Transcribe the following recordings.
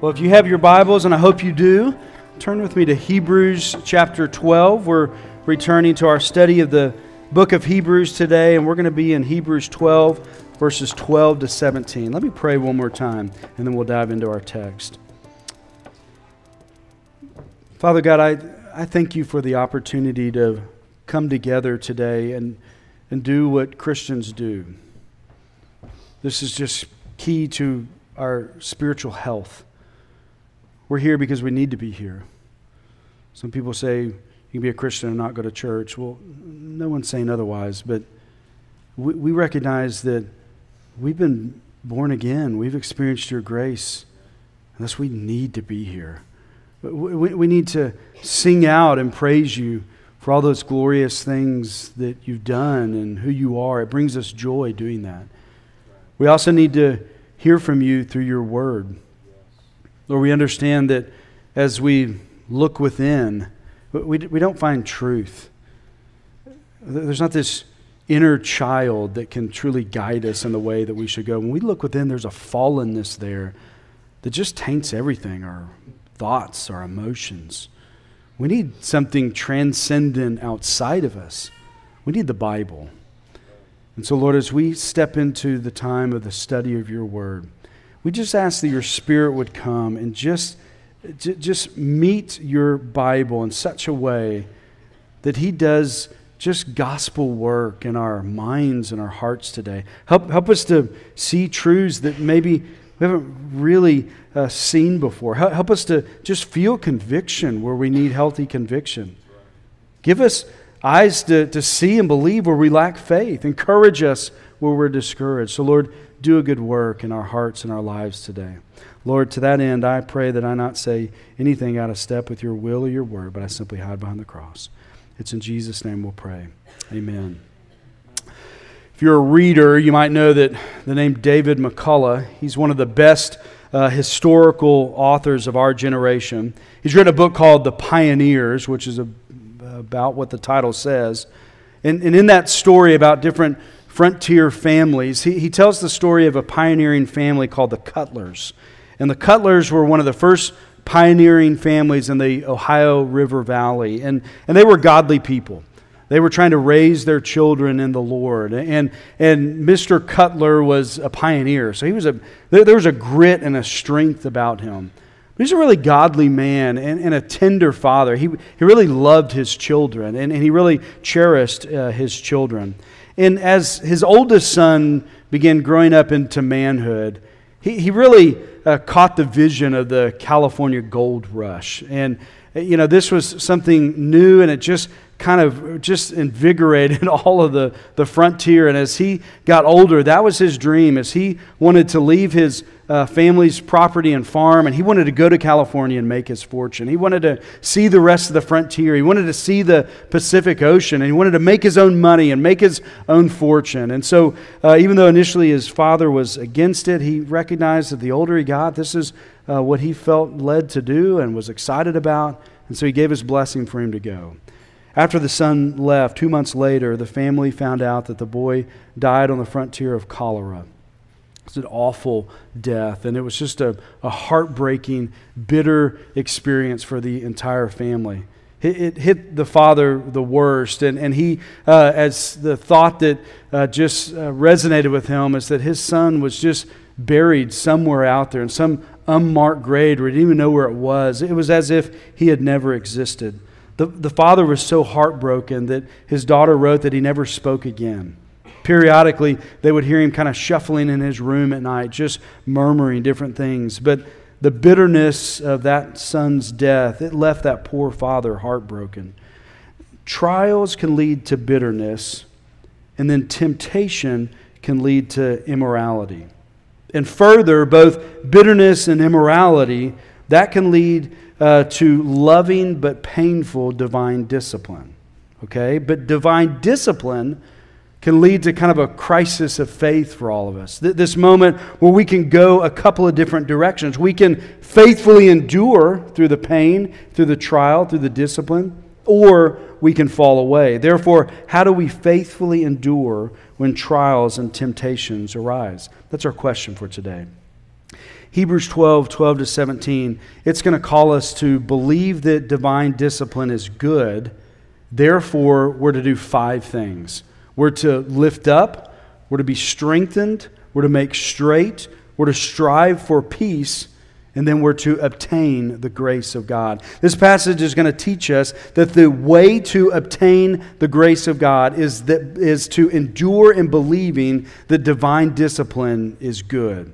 Well, if you have your Bibles, and I hope you do, turn with me to Hebrews chapter 12. We're returning to our study of the book of Hebrews today, and we're going to be in Hebrews 12, verses 12 to 17. Let me pray one more time, and then we'll dive into our text. Father God, I, I thank you for the opportunity to come together today and, and do what Christians do. This is just key to our spiritual health. We're here because we need to be here. Some people say you can be a Christian and not go to church. Well, no one's saying otherwise, but we, we recognize that we've been born again. We've experienced your grace, and thus we need to be here. We, we need to sing out and praise you for all those glorious things that you've done and who you are. It brings us joy doing that. We also need to hear from you through your word. Lord, we understand that as we look within, we, we don't find truth. There's not this inner child that can truly guide us in the way that we should go. When we look within, there's a fallenness there that just taints everything our thoughts, our emotions. We need something transcendent outside of us. We need the Bible. And so, Lord, as we step into the time of the study of your word, we just ask that your Spirit would come and just, just meet your Bible in such a way that He does just gospel work in our minds and our hearts today. Help, help us to see truths that maybe we haven't really uh, seen before. Help, help us to just feel conviction where we need healthy conviction. Give us eyes to, to see and believe where we lack faith. Encourage us where we're discouraged. So, Lord, do a good work in our hearts and our lives today. Lord, to that end, I pray that I not say anything out of step with your will or your word, but I simply hide behind the cross. It's in Jesus' name we'll pray. Amen. If you're a reader, you might know that the name David McCullough, he's one of the best uh, historical authors of our generation. He's written a book called The Pioneers, which is a, about what the title says. And, and in that story about different frontier families. He, he tells the story of a pioneering family called the Cutlers. And the Cutlers were one of the first pioneering families in the Ohio River Valley. And, and they were godly people. They were trying to raise their children in the Lord. And, and Mr. Cutler was a pioneer. So he was a, there, there was a grit and a strength about him. He's a really godly man and, and, a tender father. He, he really loved his children and, and he really cherished uh, his children. And as his oldest son began growing up into manhood, he, he really uh, caught the vision of the California gold rush. And, you know, this was something new and it just kind of just invigorated all of the, the frontier. And as he got older, that was his dream, as he wanted to leave his uh, family's property and farm, and he wanted to go to California and make his fortune. He wanted to see the rest of the frontier. He wanted to see the Pacific Ocean, and he wanted to make his own money and make his own fortune. And so, uh, even though initially his father was against it, he recognized that the older he got, this is uh, what he felt led to do and was excited about. And so he gave his blessing for him to go. After the son left, two months later, the family found out that the boy died on the frontier of cholera. It's an awful death, and it was just a, a heartbreaking, bitter experience for the entire family. It, it hit the father the worst, and, and he, uh, as the thought that uh, just uh, resonated with him is that his son was just buried somewhere out there in some unmarked grave where he didn't even know where it was. It was as if he had never existed. The, the father was so heartbroken that his daughter wrote that he never spoke again. Periodically, they would hear him kind of shuffling in his room at night, just murmuring different things. But the bitterness of that son's death, it left that poor father heartbroken. Trials can lead to bitterness, and then temptation can lead to immorality. And further, both bitterness and immorality, that can lead uh, to loving but painful divine discipline. Okay? But divine discipline can lead to kind of a crisis of faith for all of us. This moment where we can go a couple of different directions. We can faithfully endure through the pain, through the trial, through the discipline, or we can fall away. Therefore, how do we faithfully endure when trials and temptations arise? That's our question for today. Hebrews 12, 12 to 17, it's going to call us to believe that divine discipline is good. Therefore, we're to do five things we're to lift up, we're to be strengthened, we're to make straight, we're to strive for peace, and then we're to obtain the grace of God. This passage is going to teach us that the way to obtain the grace of God is, that, is to endure in believing that divine discipline is good.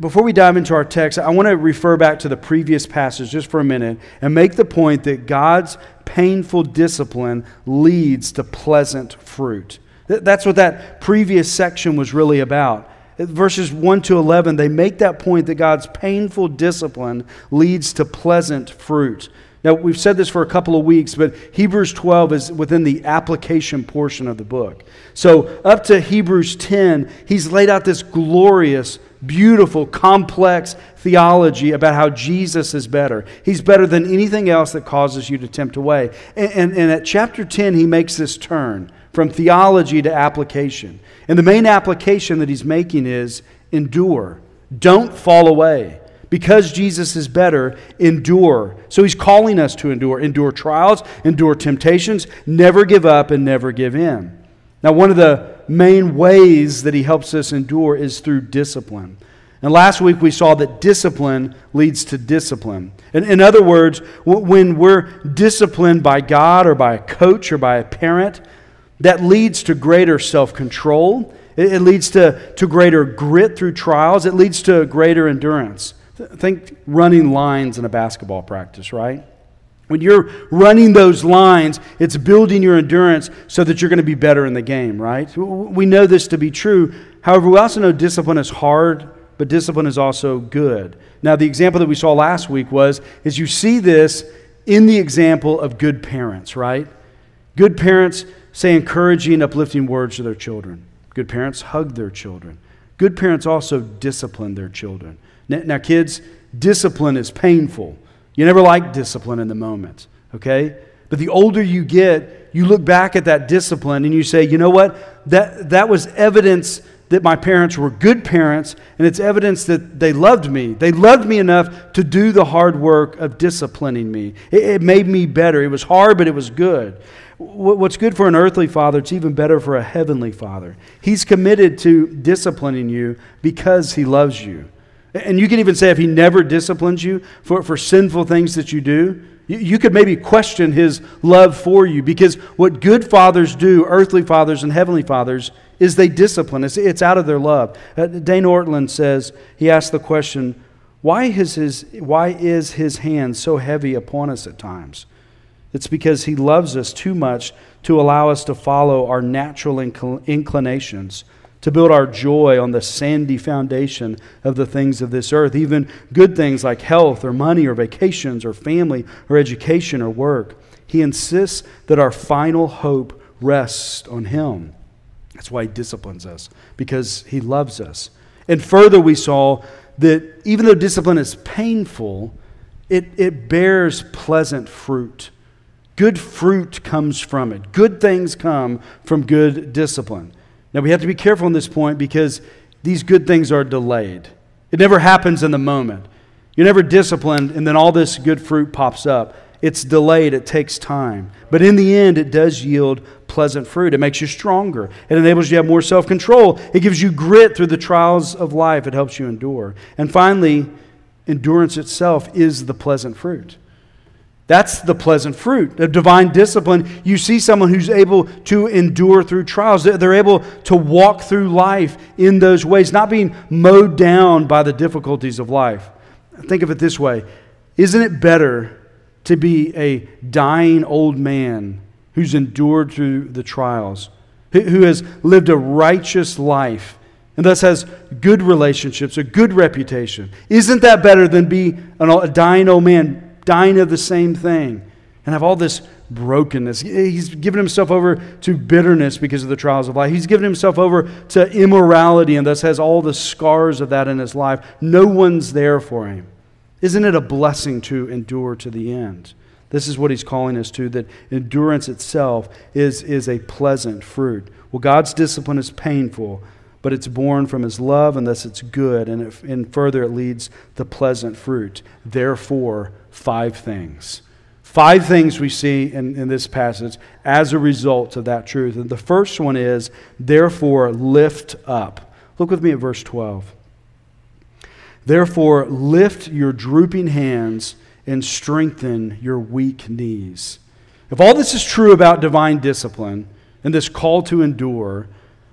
Before we dive into our text, I want to refer back to the previous passage just for a minute and make the point that God's painful discipline leads to pleasant fruit. That's what that previous section was really about. Verses 1 to 11, they make that point that God's painful discipline leads to pleasant fruit. Now, we've said this for a couple of weeks, but Hebrews 12 is within the application portion of the book. So, up to Hebrews 10, he's laid out this glorious, beautiful, complex theology about how Jesus is better. He's better than anything else that causes you to tempt away. And, and, and at chapter 10, he makes this turn from theology to application. And the main application that he's making is endure. Don't fall away. Because Jesus is better, endure. So he's calling us to endure. Endure trials, endure temptations, never give up, and never give in. Now, one of the main ways that he helps us endure is through discipline. And last week we saw that discipline leads to discipline. In, in other words, when we're disciplined by God or by a coach or by a parent, that leads to greater self control. It, it, leads to, to greater grit through trials. It leads to greater endurance. Think running lines in a basketball practice, right? When you're running those lines, it's building your endurance so that you're going to be better in the game, right? We know this to be true. However, we also know discipline is hard, but discipline is also good. Now, the example that we saw last week was is you see this in the example of good parents, right? Good parents say encouraging, uplifting words to their children. Good parents hug their children. Good parents also discipline their children. Now, kids, discipline is painful. You never like discipline in the moment, okay? But the older you get, you look back at that discipline and you say, you know what? That, that was evidence that my parents were good parents, and it's evidence that they loved me. They loved me enough to do the hard work of disciplining me. It, it made me better. It was hard, but it was good. What's good for an earthly father, it's even better for a heavenly father. He's committed to disciplining you because he loves you. And you can even say if he never disciplines you for, for sinful things that you do, you, you could maybe question his love for you because what good fathers do, earthly fathers and heavenly fathers, is they discipline. It's, it's out of their love. Uh, Dane Ortlund says, he asked the question, why is, his, why is his hand so heavy upon us at times? It's because he loves us too much to allow us to follow our natural inclinations to build our joy on the sandy foundation of the things of this earth, even good things like health or money or vacations or family or education or work. He insists that our final hope rests on Him. That's why He disciplines us, because He loves us. And further, we saw that even though discipline is painful, it, it bears pleasant fruit. Good fruit comes from it. Good things come from good discipline. Now, we have to be careful on this point because these good things are delayed. It never happens in the moment. You're never disciplined, and then all this good fruit pops up. It's delayed, it takes time. But in the end, it does yield pleasant fruit. It makes you stronger, it enables you to have more self control, it gives you grit through the trials of life, it helps you endure. And finally, endurance itself is the pleasant fruit. That's the pleasant fruit of divine discipline. You see someone who's able to endure through trials. They're able to walk through life in those ways, not being mowed down by the difficulties of life. Think of it this way Isn't it better to be a dying old man who's endured through the trials, who has lived a righteous life? and thus has good relationships, a good reputation. Isn't that better than be a dying old man dying of the same thing, and have all this brokenness. He's given himself over to bitterness because of the trials of life. He's given himself over to immorality and thus has all the scars of that in his life. No one's there for him. Isn't it a blessing to endure to the end? This is what he's calling us to that endurance itself is, is a pleasant fruit. Well, God's discipline is painful, but it's born from his love, and thus it's good, and, it, and further it leads to pleasant fruit. Therefore, five things. Five things we see in, in this passage as a result of that truth. And the first one is, therefore, lift up. Look with me at verse 12. Therefore, lift your drooping hands and strengthen your weak knees. If all this is true about divine discipline and this call to endure,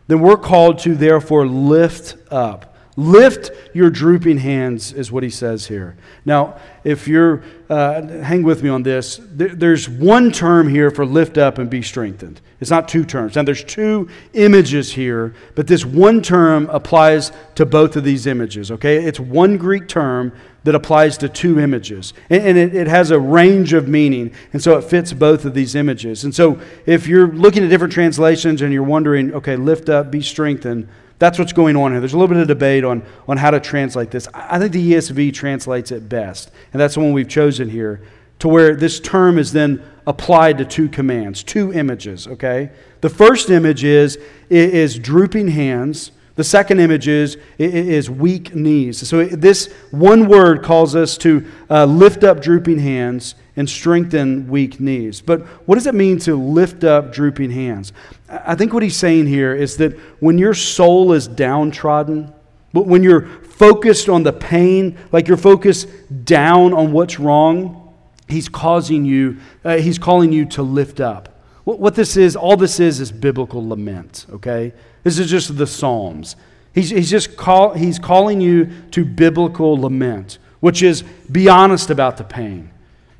then we're called to therefore lift up. Lift your drooping hands, is what he says here. Now, if you're, uh, hang with me on this, there, there's one term here for lift up and be strengthened. It's not two terms. Now, there's two images here, but this one term applies to both of these images, okay? It's one Greek term that applies to two images. And, and it, it, has a range of meaning, and so it fits both of these images. And so if you're looking at different translations and you're wondering, okay, lift up, be strengthened, that's what's going on here. There's a little bit of debate on, on how to translate this. I think the ESV translates it best, and that's the one we've chosen here, to where this term is then applied to two commands, two images, okay? The first image is, is drooping hands the second image is, is weak knees. So this one word calls us to uh, lift up drooping hands and strengthen weak knees. But what does it mean to lift up drooping hands? I think what he's saying here is that when your soul is downtrodden, but when you're focused on the pain, like you're focused down on what's wrong, he's causing you, uh, he's calling you to lift up. What, what this is, all this is, is biblical lament, okay? This is just the Psalms. He's, he's just call, he's calling you to biblical lament, which is be honest about the pain.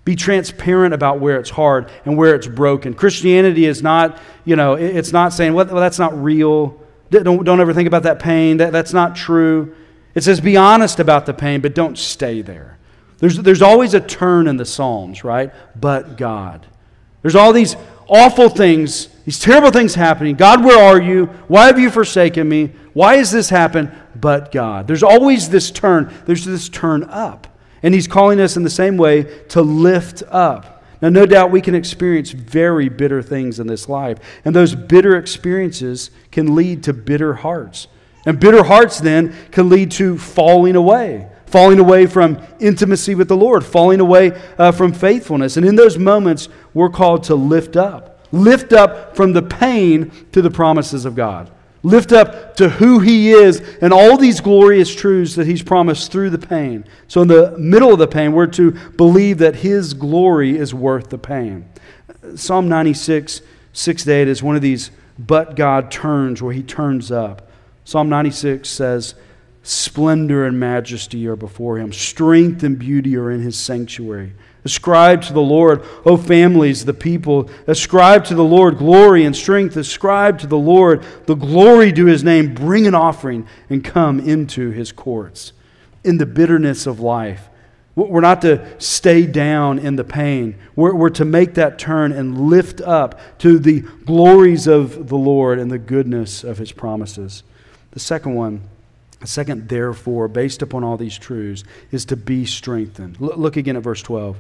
Be transparent about where it's hard and where it's broken. Christianity is not, you know, it's not saying, well, that's not real. Don't, don't ever think about that pain. That, that's not true. It says be honest about the pain, but don't stay there. There's, there's always a turn in the Psalms, right? But God. There's all these awful things, these terrible things happening. God, where are you? Why have you forsaken me? Why has this happened? But God. There's always this turn. There's this turn up. And He's calling us in the same way to lift up. Now, no doubt we can experience very bitter things in this life. And those bitter experiences can lead to bitter hearts. And bitter hearts then can lead to falling away falling away from intimacy with the Lord, falling away uh, from faithfulness. And in those moments, we're called to lift up. Lift up from the pain to the promises of God. Lift up to who He is and all these glorious truths that He's promised through the pain. So, in the middle of the pain, we're to believe that His glory is worth the pain. Psalm 96, 6 to 8 is one of these but God turns where He turns up. Psalm 96 says, Splendor and majesty are before him. Strength and beauty are in his sanctuary. Ascribe to the Lord, O families, the people. Ascribe to the Lord glory and strength. Ascribe to the Lord the glory to his name. Bring an offering and come into his courts. In the bitterness of life, we're not to stay down in the pain. We're, we're to make that turn and lift up to the glories of the Lord and the goodness of his promises. The second one, a second, therefore, based upon all these truths, is to be strengthened. L- look again at verse 12.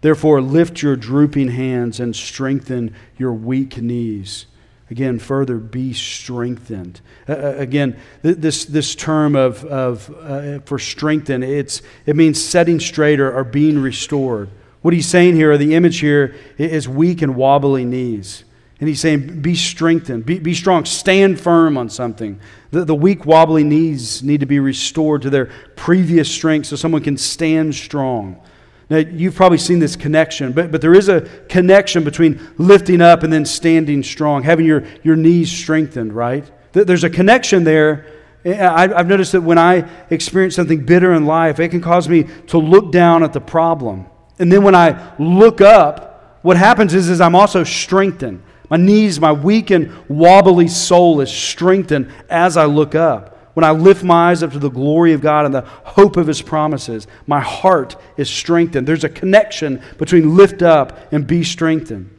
Therefore, lift your drooping hands and strengthen your weak knees. Again, further, be strengthened. Uh, again, th- this, this term of, of uh, for strengthen, it's, it means setting straight or, or being restored. What he's saying here, or the image here, is weak and wobbly knees. And he's saying, be strengthened, be, be strong, stand firm on something. The, the weak, wobbly knees need to be restored to their previous strength so someone can stand strong. Now, you've probably seen this connection, but, but there is a connection between lifting up and then standing strong, having your, your knees strengthened, right? There's a connection there. I've noticed that when I experience something bitter in life, it can cause me to look down at the problem. And then when I look up, what happens is, is I'm also strengthened. My knees, my weak and wobbly soul is strengthened as I look up. When I lift my eyes up to the glory of God and the hope of His promises, my heart is strengthened. There's a connection between lift up and be strengthened.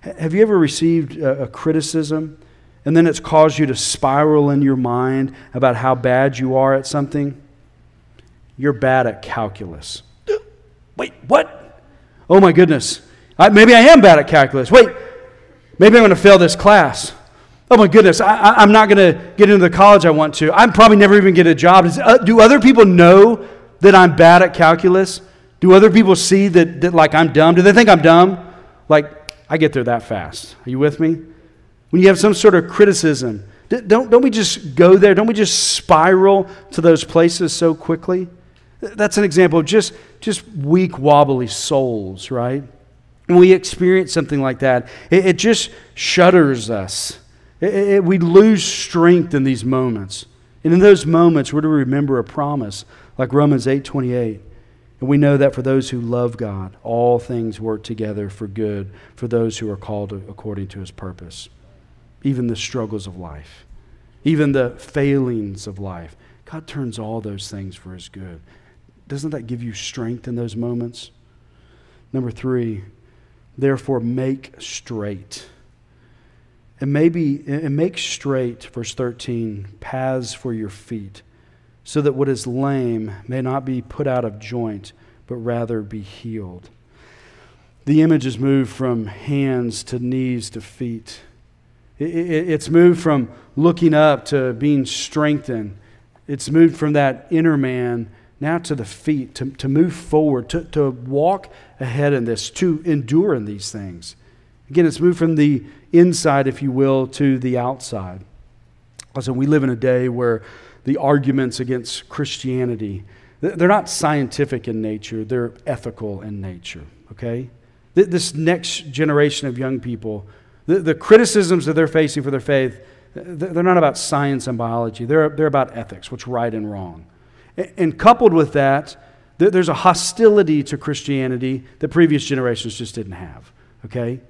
Have you ever received a, a criticism and then it's caused you to spiral in your mind about how bad you are at something? You're bad at calculus. Wait, what? Oh my goodness. I, maybe I am bad at calculus. Wait, Maybe I'm going to fail this class. Oh my goodness, I, am not going to get into the college I want to. I'm probably never even get a job. Uh, do other people know that I'm bad at calculus? Do other people see that, that, like, I'm dumb? Do they think I'm dumb? Like, I get there that fast. Are you with me? When you have some sort of criticism, don't, don't we just go there? Don't we just spiral to those places so quickly? That's an example of just, just weak, wobbly souls, right? We experience something like that, it, it just shudders us. It, it, we lose strength in these moments. And in those moments, we're to remember a promise like Romans 8 28. And we know that for those who love God, all things work together for good for those who are called according to his purpose. Even the struggles of life, even the failings of life. God turns all those things for his good. Doesn't that give you strength in those moments? Number three, therefore make straight. And maybe and make straight, verse 13, paths for your feet so that what is lame may not be put out of joint, but rather be healed. The image is moved from hands to knees to feet. It's moved from looking up to being strengthened. It's moved from that inner man now to the feet, to, to move forward, to, to walk ahead in this, to endure in these things. Again, it's moved from the inside, if you will, to the outside. Listen, we live in a day where the arguments against Christianity, they're not scientific in nature, they're ethical in nature, okay? This next generation of young people, the, the criticisms that they're facing for their faith, they're not about science and biology, they're, they're about ethics, what's right and wrong. And coupled with that, there's a hostility to Christianity that previous generations just didn't have, okay?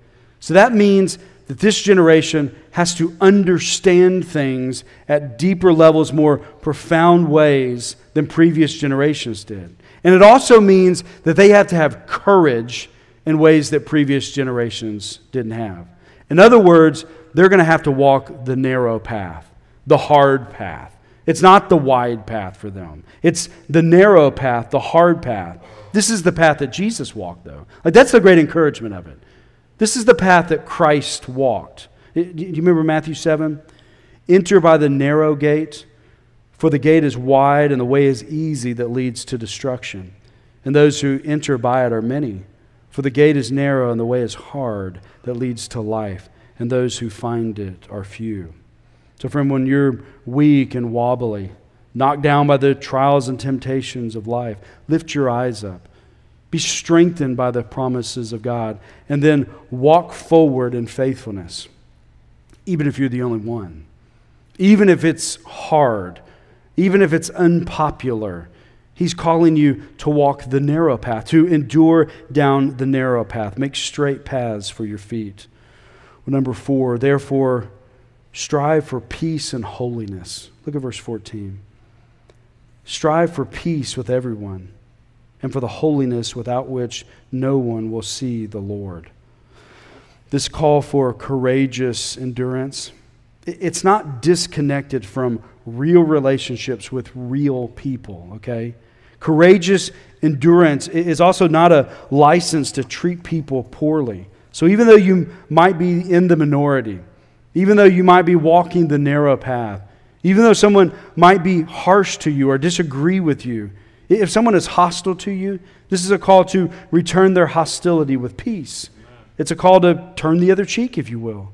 So that means that this generation has to understand things at deeper levels, more profound ways than previous generations did. And it also means that they have to have courage in ways that previous generations didn't have. In other words, they're going to have to walk the narrow path, the hard path. It's not the wide path for them. It's the narrow path, the hard path. This is the path that Jesus walked, though. Like that's the great encouragement of it. This is the path that Christ walked. Do you remember Matthew 7? Enter by the narrow gate, for the gate is wide and the way is easy that leads to destruction. And those who enter by it are many. For the gate is narrow and the way is hard that leads to life, and those who find it are few. So, friend, when you're weak and wobbly, knocked down by the trials and temptations of life, lift your eyes up be strengthened by the promises of God, and then walk forward in faithfulness, even if you're the only one. Even if it's hard, even if it's unpopular, He's calling you to walk the narrow path, to endure down the narrow path, make straight paths for your feet. Well, number four, therefore, strive for peace and holiness. Look at verse 14. Strive for peace with everyone and for the holiness without which no one will see the Lord. This call for courageous endurance, it's not disconnected from real relationships with real people, okay? Courageous endurance is also not a license to treat people poorly. So even though you might be in the minority, even though you might be walking the narrow path, even though someone might be harsh to you or disagree with you, if someone is hostile to you, this is a call to return their hostility with peace. It's a call to turn the other cheek, if you will.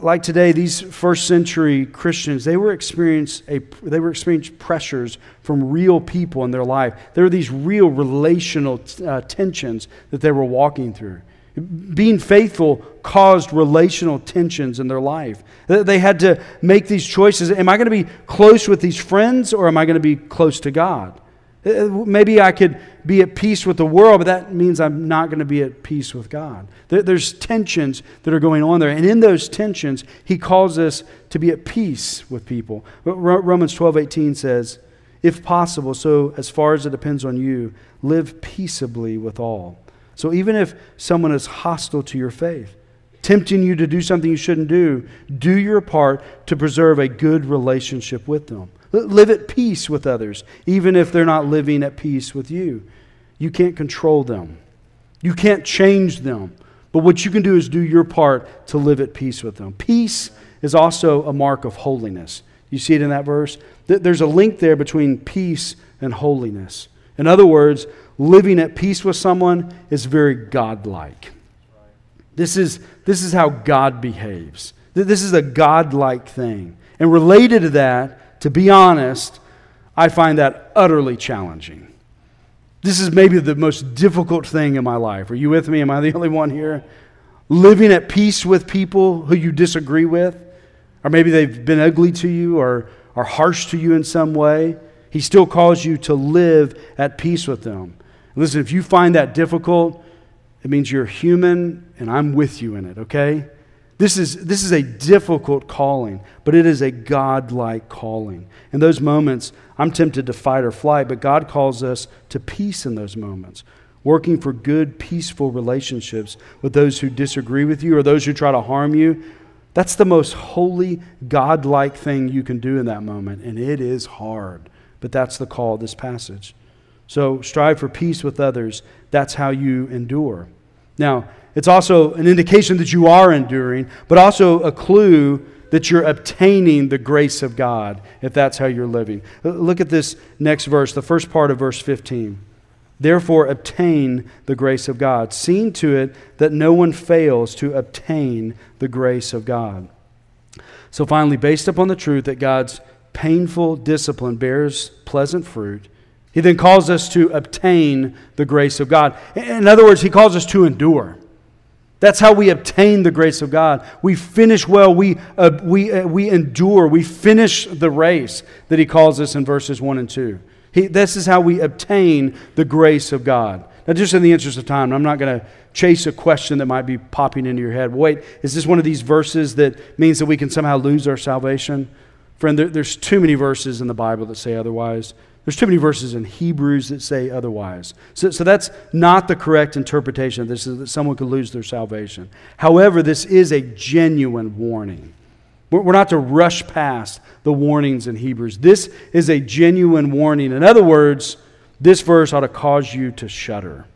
Like today, these first century Christians, they were experience a, they were experiencing pressures from real people in their life. There were these real relational uh, tensions that they were walking through. Being faithful caused relational tensions in their life. They had to make these choices. Am I going to be close with these friends or am I going to be close to God? Uh, maybe I could be at peace with the world, but that means I'm not going to be at peace with God. There's tensions that are going on there. And in those tensions, he calls us to be at peace with people. Romans 12 18 says, If possible, so as far as it depends on you, live peaceably with all. So even if someone is hostile to your faith, tempting you to do something you shouldn't do, do your part to preserve a good relationship with them. Live at peace with others, even if they're not living at peace with you. You can't control them, you can't change them. But what you can do is do your part to live at peace with them. Peace is also a mark of holiness. You see it in that verse? There's a link there between peace and holiness. In other words, living at peace with someone is very godlike. This is, this is how God behaves. This is a godlike thing. And related to that, to be honest, I find that utterly challenging. This is maybe the most difficult thing in my life. Are you with me? Am I the only one here? Living at peace with people who you disagree with, or maybe they've been ugly to you or are harsh to you in some way. He still calls you to live at peace with them. Listen, if you find that difficult, it means you're human and I'm with you in it, okay? This is, this is a difficult calling, but it is a God-like calling. In those moments, I'm tempted to fight or flight, but God calls us to peace in those moments, working for good, peaceful relationships with those who disagree with you or those who try to harm you. That's the most holy, God-like thing you can do in that moment, and it is hard, but that's the call of this passage. So strive for peace with others. That's how you endure. Now, it's also an indication that you are enduring, but also a clue that you're obtaining the grace of God if that's how you're living. Look at this next verse, the first part of verse 15. Therefore, obtain the grace of God, seeing to it that no one fails to obtain the grace of God. So, finally, based upon the truth that God's painful discipline bears pleasant fruit, he then calls us to obtain the grace of God. In other words, he calls us to endure. That's how we obtain the grace of God. We finish well, we, uh, we, uh, we endure, we finish the race that he calls us in verses 1 and 2. He, this is how we obtain the grace of God. Now, just in the interest of time, I'm not going to chase a question that might be popping into your head. Wait, is this one of these verses that means that we can somehow lose our salvation? Friend, there, there's too many verses in the Bible that say otherwise. There's too many verses in Hebrews that say otherwise. So, so that's not the correct interpretation of this, is that someone could lose their salvation. However, this is a genuine warning. We're not to rush past the warnings in Hebrews. This is a genuine warning. In other words, this verse ought to cause you to shudder.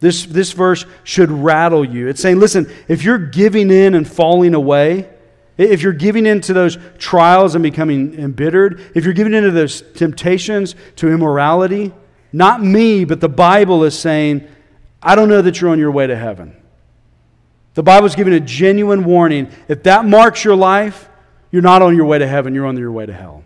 This, this verse should rattle you. It's saying, listen, if you're giving in and falling away, if you're giving into those trials and becoming embittered, if you're giving into those temptations to immorality, not me, but the Bible is saying, I don't know that you're on your way to heaven. The Bible is giving a genuine warning. If that marks your life, you're not on your way to heaven, you're on your way to hell.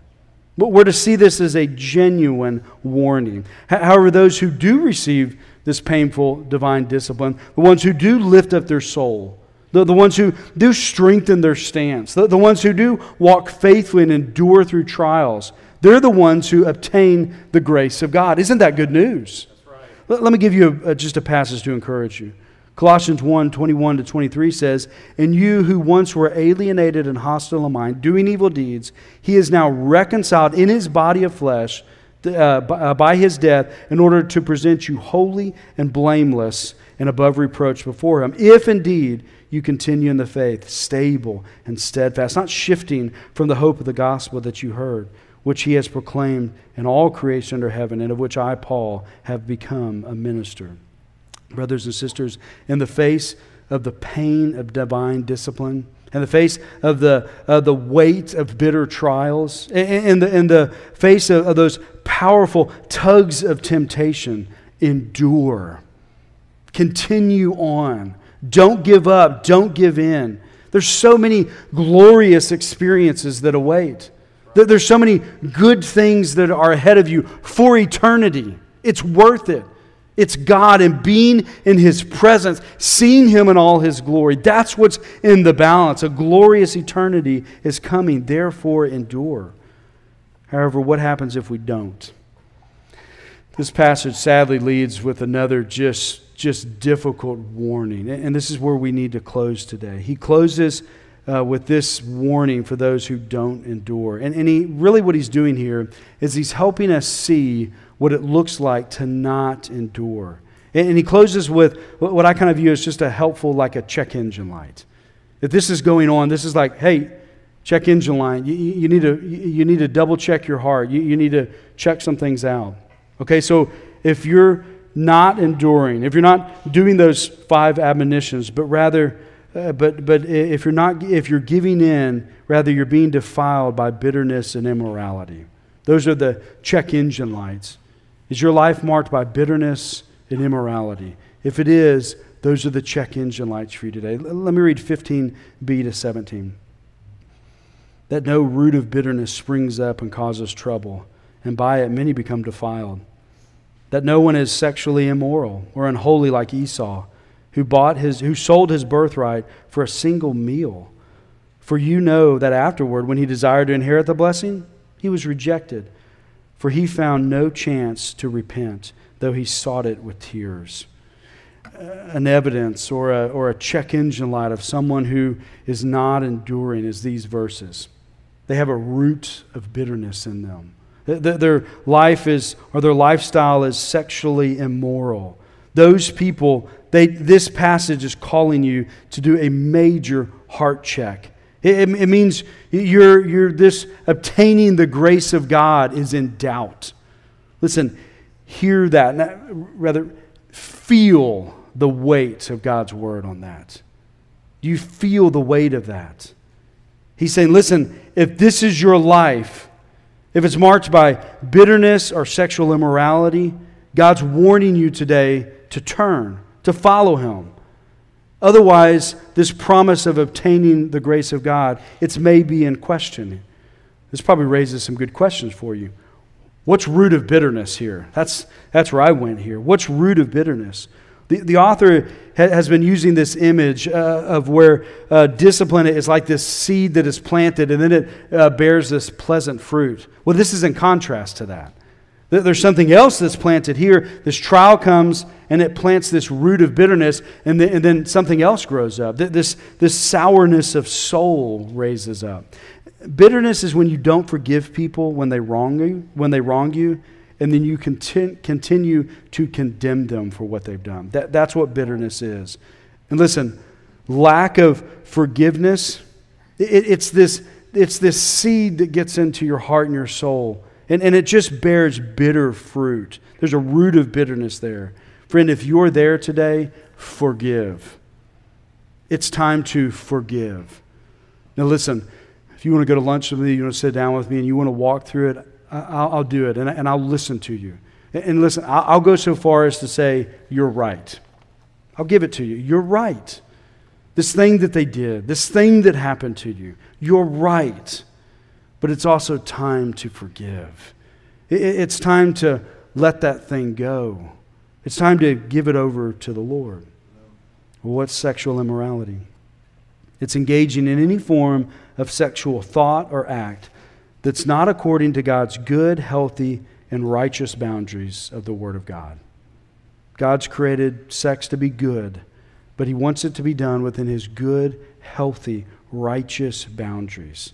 But we're to see this as a genuine warning. However, those who do receive this painful divine discipline, the ones who do lift up their soul, the, the ones who do strengthen their stance, the, the ones who do walk faithfully and endure through trials, they're the ones who obtain the grace of God. Isn't that good news? Right. Let, let, me give you a, a, just a passage to encourage you. Colossians 1 21 to 23 says, And you who once were alienated and hostile in mind, doing evil deeds, he is now reconciled in his body of flesh uh, by, uh, by his death in order to present you holy and blameless and above reproach before him. If indeed you continue in the faith, stable and steadfast, not shifting from the hope of the gospel that you heard, which he has proclaimed in all creation under heaven, and of which I, Paul, have become a minister. Brothers and sisters, in the face of the pain of divine discipline, in the face of the, uh, the weight of bitter trials, in, the, in the face of, of those powerful tugs of temptation, endure. Continue on. Don't give up. Don't give in. There's so many glorious experiences that await. There's so many good things that are ahead of you for eternity. It's worth it. It's God and being in His presence, seeing Him in all His glory. That's what's in the balance. A glorious eternity is coming. Therefore, endure. However, what happens if we don't? This passage sadly leads with another just just difficult warning. And this is where we need to close today. He closes uh, with this warning for those who don't endure. And, and he, really, what he's doing here is he's helping us see what it looks like to not endure. And, and he closes with what I kind of view as just a helpful, like a check engine light. If this is going on, this is like, hey, check engine light. You, you, need, to, you need to double check your heart. You, you need to check some things out. Okay, so if you're not enduring, if you're not doing those five admonitions, but rather, uh, but, but if you're not, if you're giving in, rather you're being defiled by bitterness and immorality. Those are the check engine lights. Is your life marked by bitterness and immorality? If it is, those are the check engine lights for you today. Let me read 15b to 17. That no root of bitterness springs up and causes trouble, and by it many become defiled. That no one is sexually immoral or unholy like Esau, who bought his who sold his birthright for a single meal. For you know that afterward, when he desired to inherit the blessing, he was rejected, for he found no chance to repent, though he sought it with tears an evidence or a, or a check engine light of someone who is not enduring is these verses. They have a root of bitterness in them. Their life is, or their lifestyle is sexually immoral. Those people, they, this passage is calling you to do a major heart check. It, it means you're, you're this obtaining the grace of God is in doubt. Listen, hear that. Rather, feel the weight of God's word on that? Do you feel the weight of that? He's saying, listen, if this is your life, if it's marked by bitterness or sexual immorality, God's warning you today to turn, to follow Him. Otherwise, this promise of obtaining the grace of God, it's may be in question. This probably raises some good questions for you. What's root of bitterness here? That's, that's where I went here. What's root of bitterness? The, the author ha- has been using this image uh, of where uh, discipline is like this seed that is planted and then it uh, bears this pleasant fruit. Well, this is in contrast to that. There's something else that's planted here. This trial comes and it plants this root of bitterness, and then, and then something else grows up. This, this sourness of soul raises up. Bitterness is when you don't forgive people when they wrong you, when they wrong you, and then you continue, to condemn them for what they've done. That, that's what bitterness is. And listen, lack of forgiveness, it, it's, this, it's this seed that gets into your heart and your soul, and, and it just bears bitter fruit. There's a root of bitterness there. Friend, if you're there today, forgive. It's time to forgive. Now, listen, if you want to go to lunch with me, you want to sit down with me, and you want to walk through it, I'll, I'll do it and, and, I'll listen to you. And, listen, I'll go so far as to say, You're right. I'll give it to you. You're right. This thing that they did, this thing that happened to you, you're right. But it's also time to forgive. It's time to let that thing go. It's time to give it over to the Lord. Well, what's sexual immorality? It's engaging in any form of sexual thought or act that's not according to God's good, healthy, and righteous boundaries of the Word of God. God's created sex to be good, but He wants it to be done within His good, healthy, righteous boundaries.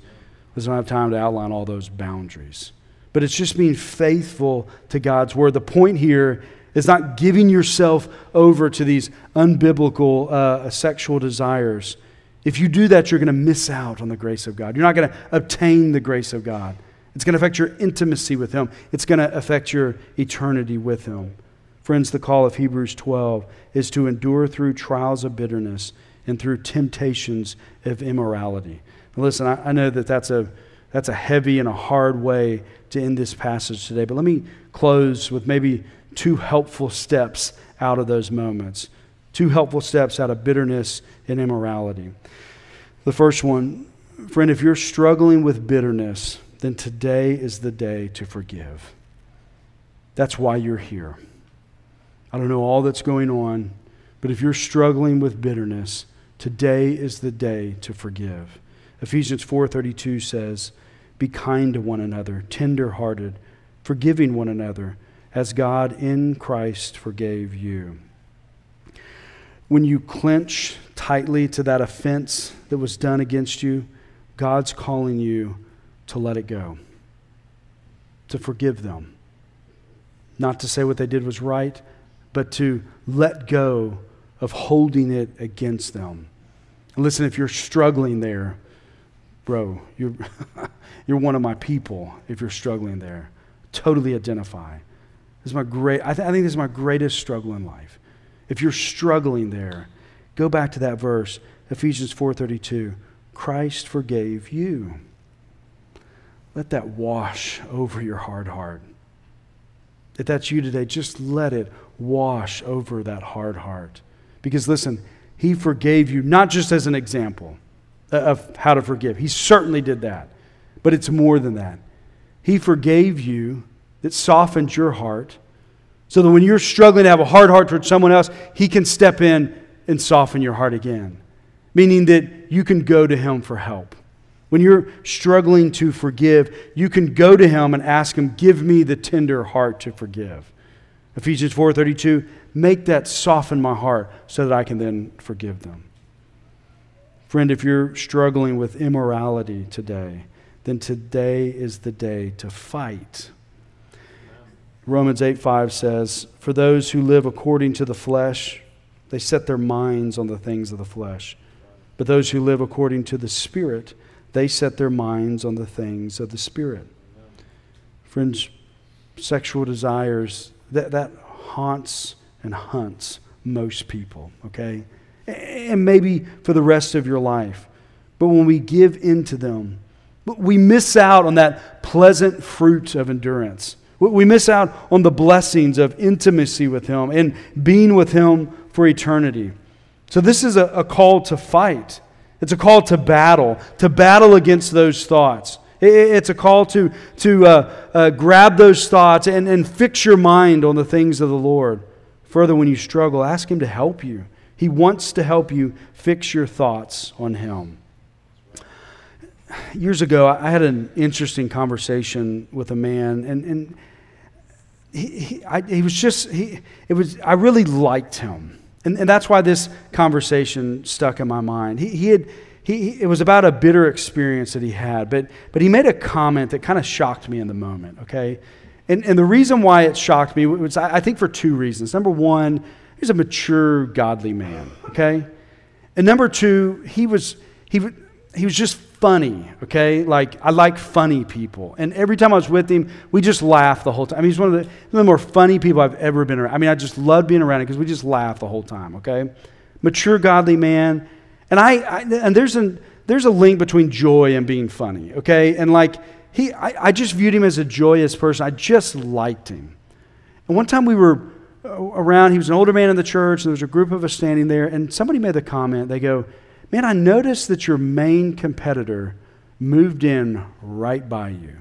I don't have time to outline all those boundaries. But it's just being faithful to God's Word. The point here is not giving yourself over to these unbiblical uh, sexual desires if you do that, you're going to miss out on the grace of God. You're not going to obtain the grace of God. It's going to affect your intimacy with Him, it's going to affect your eternity with Him. Friends, the call of Hebrews 12 is to endure through trials of bitterness and through temptations of immorality. Listen, I, I know that that's a, that's a heavy and a hard way to end this passage today, but let me close with maybe two helpful steps out of those moments. Two helpful steps out of bitterness and immorality. The first one, friend, if you're struggling with bitterness, then today is the day to forgive. That's why you're here. I don't know all that's going on, but if you're struggling with bitterness, today is the day to forgive. Ephesians 4:32 says, "Be kind to one another, tender-hearted, forgiving one another, as God in Christ forgave you." when you clench tightly to that offense that was done against you, God's calling you to let it go, to forgive them. Not to say what they did was right, but to let go of holding it against them. And listen, if you're struggling there, bro, you're, you're one of my people if you're struggling there. Totally identify. This is my great, I, th- I think this is my greatest struggle in life. If you're struggling there, go back to that verse, Ephesians 4:32. Christ forgave you. Let that wash over your hard heart. If that's you today, just let it wash over that hard heart. Because listen, he forgave you not just as an example Uh, of how to forgive. He certainly did that. But it's more than that. He forgave you, that softened your heart, so that when you're struggling to have a hard heart towards someone else, He can step in and soften your heart again. Meaning that you can go to Him for help. When you're struggling to forgive, you can go to Him and ask Him, Give me the tender heart to forgive. Ephesians 4:32, make that soften my heart so that I can then forgive them. Friend, if you're struggling with immorality today, then today is the day to fight. Romans 8 5 says, For those who live according to the flesh, they set their minds on the things of the flesh. But those who live according to the Spirit, they set their minds on the things of the Spirit. Friends, sexual desires, that, that haunts and hunts most people, okay? And maybe for the rest of your life. But when we give in to them, we miss out on that pleasant fruit of endurance. We miss out on the blessings of intimacy with Him and being with Him for eternity. So, this is a, a call to fight. It's a call to battle, to battle against those thoughts. It's a call to, to uh, uh, grab those thoughts and, and fix your mind on the things of the Lord. Further, when you struggle, ask Him to help you. He wants to help you fix your thoughts on Him. Years ago, I had an interesting conversation with a man, and, and he, he, I, he was just, he, it was, I really liked him. And, and that's why this conversation stuck in my mind. He, he had, he, it was about a bitter experience that he had, but, but he made a comment that kind of shocked me in the moment, okay? And, and the reason why it shocked me was, I, I think, for two reasons. Number one, he's a mature, godly man, okay? And number two, he was, he, he was just funny, okay? Like, I like funny people. And every time I was with him, we just laughed the whole time. I mean, he's one of the, one of the more funny people I've ever been around. I mean, I just loved being around him because we just laughed the whole time, okay? Mature, godly man. And, I, I and there's, an, there's a link between joy and being funny, okay? And like, he, I, I just viewed him as a joyous person. I just liked him. And one time we were Uh, around, he was an older man in the church, there was a group of us standing there, and somebody made the comment, they go, Man, I noticed that your main competitor moved in right by you.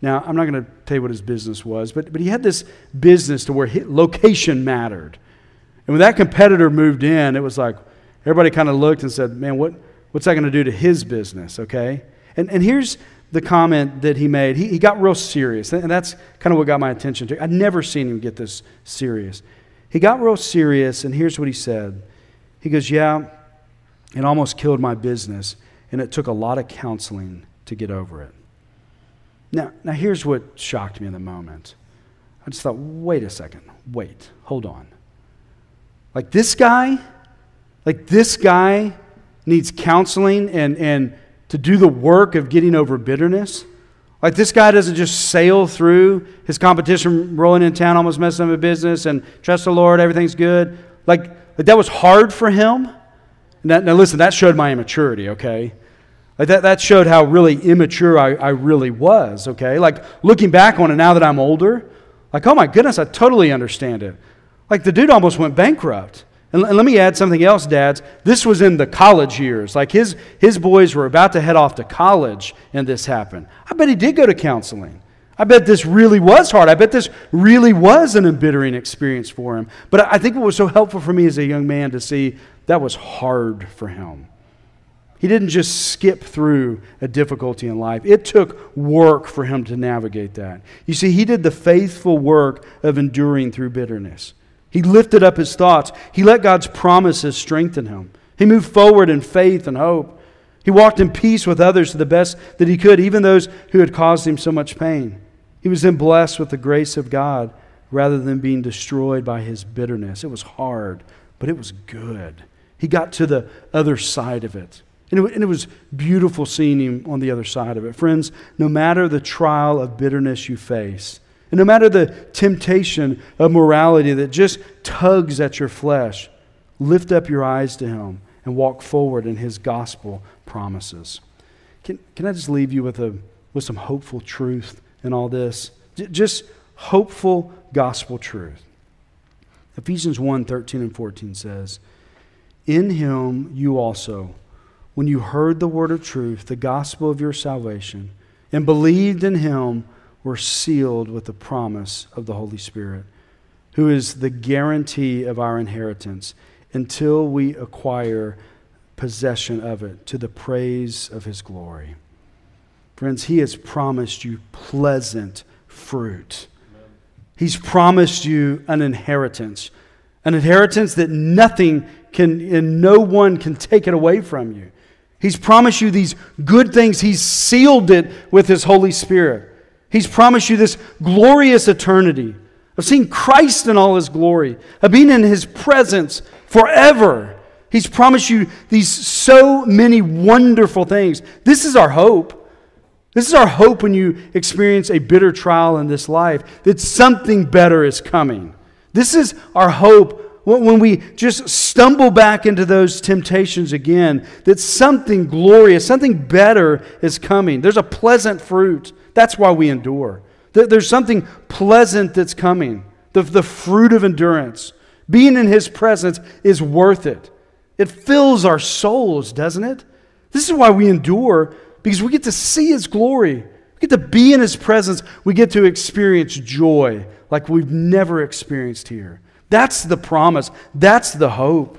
Now, I'm not going to tell you what his business was, but, but he had this business to where location mattered. And when that competitor moved in, it was like everybody kind of looked and said, Man, what, what's that going to do to his business? Okay? And, and here's the comment that he made. He, he got real serious, and that's kind of what got my attention. To. I'd never seen him get this serious. He got real serious, and here's what he said He goes, Yeah, it almost killed my business, and it took a lot of counseling to get over it. Now, now here's what shocked me in the moment. I just thought, wait a second, wait, hold on. Like this guy, like this guy needs counseling and, and to do the work of getting over bitterness. Like this guy doesn't just sail through his competition rolling in town, almost messing up a business, and trust the Lord, everything's good. Like, like that was hard for him. Now, now listen, that showed my immaturity, okay? Like that, that showed how really immature I, I really was, okay? Like looking back on it now that I'm older, like, oh my goodness, I totally understand it. Like the dude almost went bankrupt. And, and let me add something else, dads. This was in the college years. Like his, his boys were about to head off to college and this happened. I bet he did go to counseling. I bet this really was hard. I bet this really was an embittering experience for him. But I think what was so helpful for me as a young man to see that was hard for him. He didn't just skip through a difficulty in life. It took work for him to navigate that. You see, he did the faithful work of enduring through bitterness. He lifted up his thoughts. He let God's promises strengthen him. He moved forward in faith and hope. He walked in peace with others to the best that he could, even those who had caused him so much pain. He was then blessed with the grace of God rather than being destroyed by his bitterness. It was hard, but it was good. He got to the other side of it. And it, and it was beautiful seeing him on the other side of it. Friends, no matter the trial of bitterness you face, And no matter the temptation of morality that just tugs at your flesh, lift up your eyes to Him and walk forward in His gospel promises. Can, can I just leave you with, a, with some hopeful truth in all this? J- just hopeful gospel truth. Ephesians 1 13 and 14 says, In Him you also, when you heard the word of truth, the gospel of your salvation, and believed in Him, were sealed with the promise of the Holy Spirit, who is the guarantee of our inheritance until we acquire possession of it to the praise of his glory. Friends, he has promised you pleasant fruit. He's promised you an inheritance, an inheritance that nothing can and no one can take it away from you. He's promised you these good things. He's sealed it with his Holy Spirit. He's promised you this glorious eternity of seeing Christ in all his glory, of being in his presence forever. He's promised you these so many wonderful things. This is our hope. This is our hope when you experience a bitter trial in this life, that something better is coming. This is our hope when we just stumble back into those temptations again, that something glorious, something better is coming. There's a pleasant fruit. That's why we endure. There's something pleasant that's coming, the, the fruit of endurance. Being in His presence is worth it. It fills our souls, doesn't it? This is why we endure, because we get to see His glory. We get to be in His presence. We get to experience joy like we've never experienced here. That's the promise. That's the hope.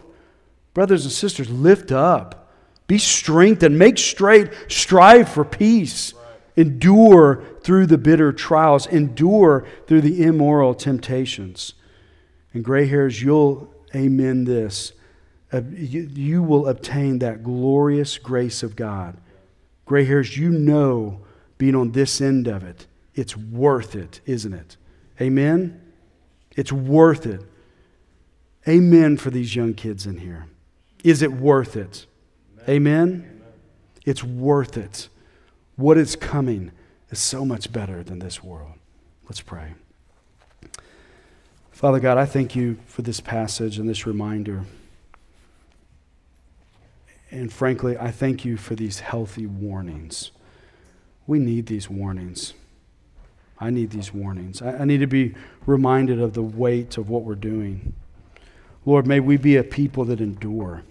Brothers and sisters, lift up. Be strengthened. Make straight. Strive for peace. Endure through the bitter trials, endure through the immoral temptations. And gray hairs, you'll amen this. You, you will obtain that glorious grace of God. Gray hairs, you know, being on this end of it, it's worth it, isn't it? Amen? It's worth it. Amen for these young kids in here. Is it worth it? Amen? Amen? It's worth it. What is coming is so much better than this world. Let's pray. Father God, I thank you for this passage and this reminder. And frankly, I thank you for these healthy warnings. We need these warnings. I need these warnings. I, need to be reminded of the weight of what we're doing. Lord, may we be a people that endure.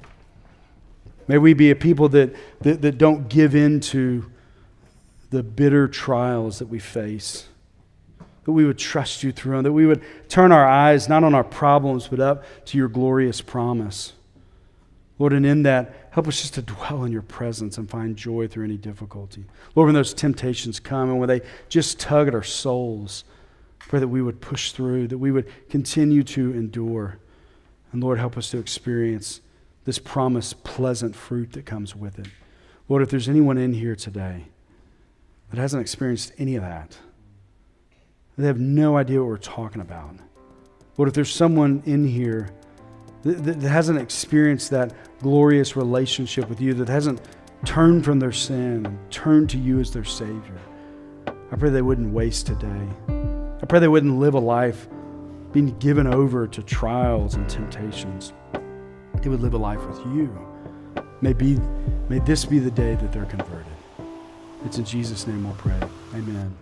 May we be a people that, that, that don't give in to the bitter trials that we face. That we would trust you through them, that we would turn our eyes not on our problems, but up to your glorious promise. Lord, and in that, help us just to dwell in your presence and find joy through any difficulty. Lord, when those temptations come and when they just tug at our souls, pray that we would push through, that we would continue to endure. And Lord, help us to experience this promised pleasant fruit that comes with it. Lord, if there's anyone in here today that hasn't experienced any of that. They have no idea what we're talking about. But if there's someone in here that, that hasn't experienced that glorious relationship with you, that hasn't turned from their sin and turned to you as their Savior, I pray they wouldn't waste today. I pray they wouldn't live a life being given over to trials and temptations. They would live a life with you. May, be, may this be the day that they're converted. It's in Jesus' name we'll pray. Amen.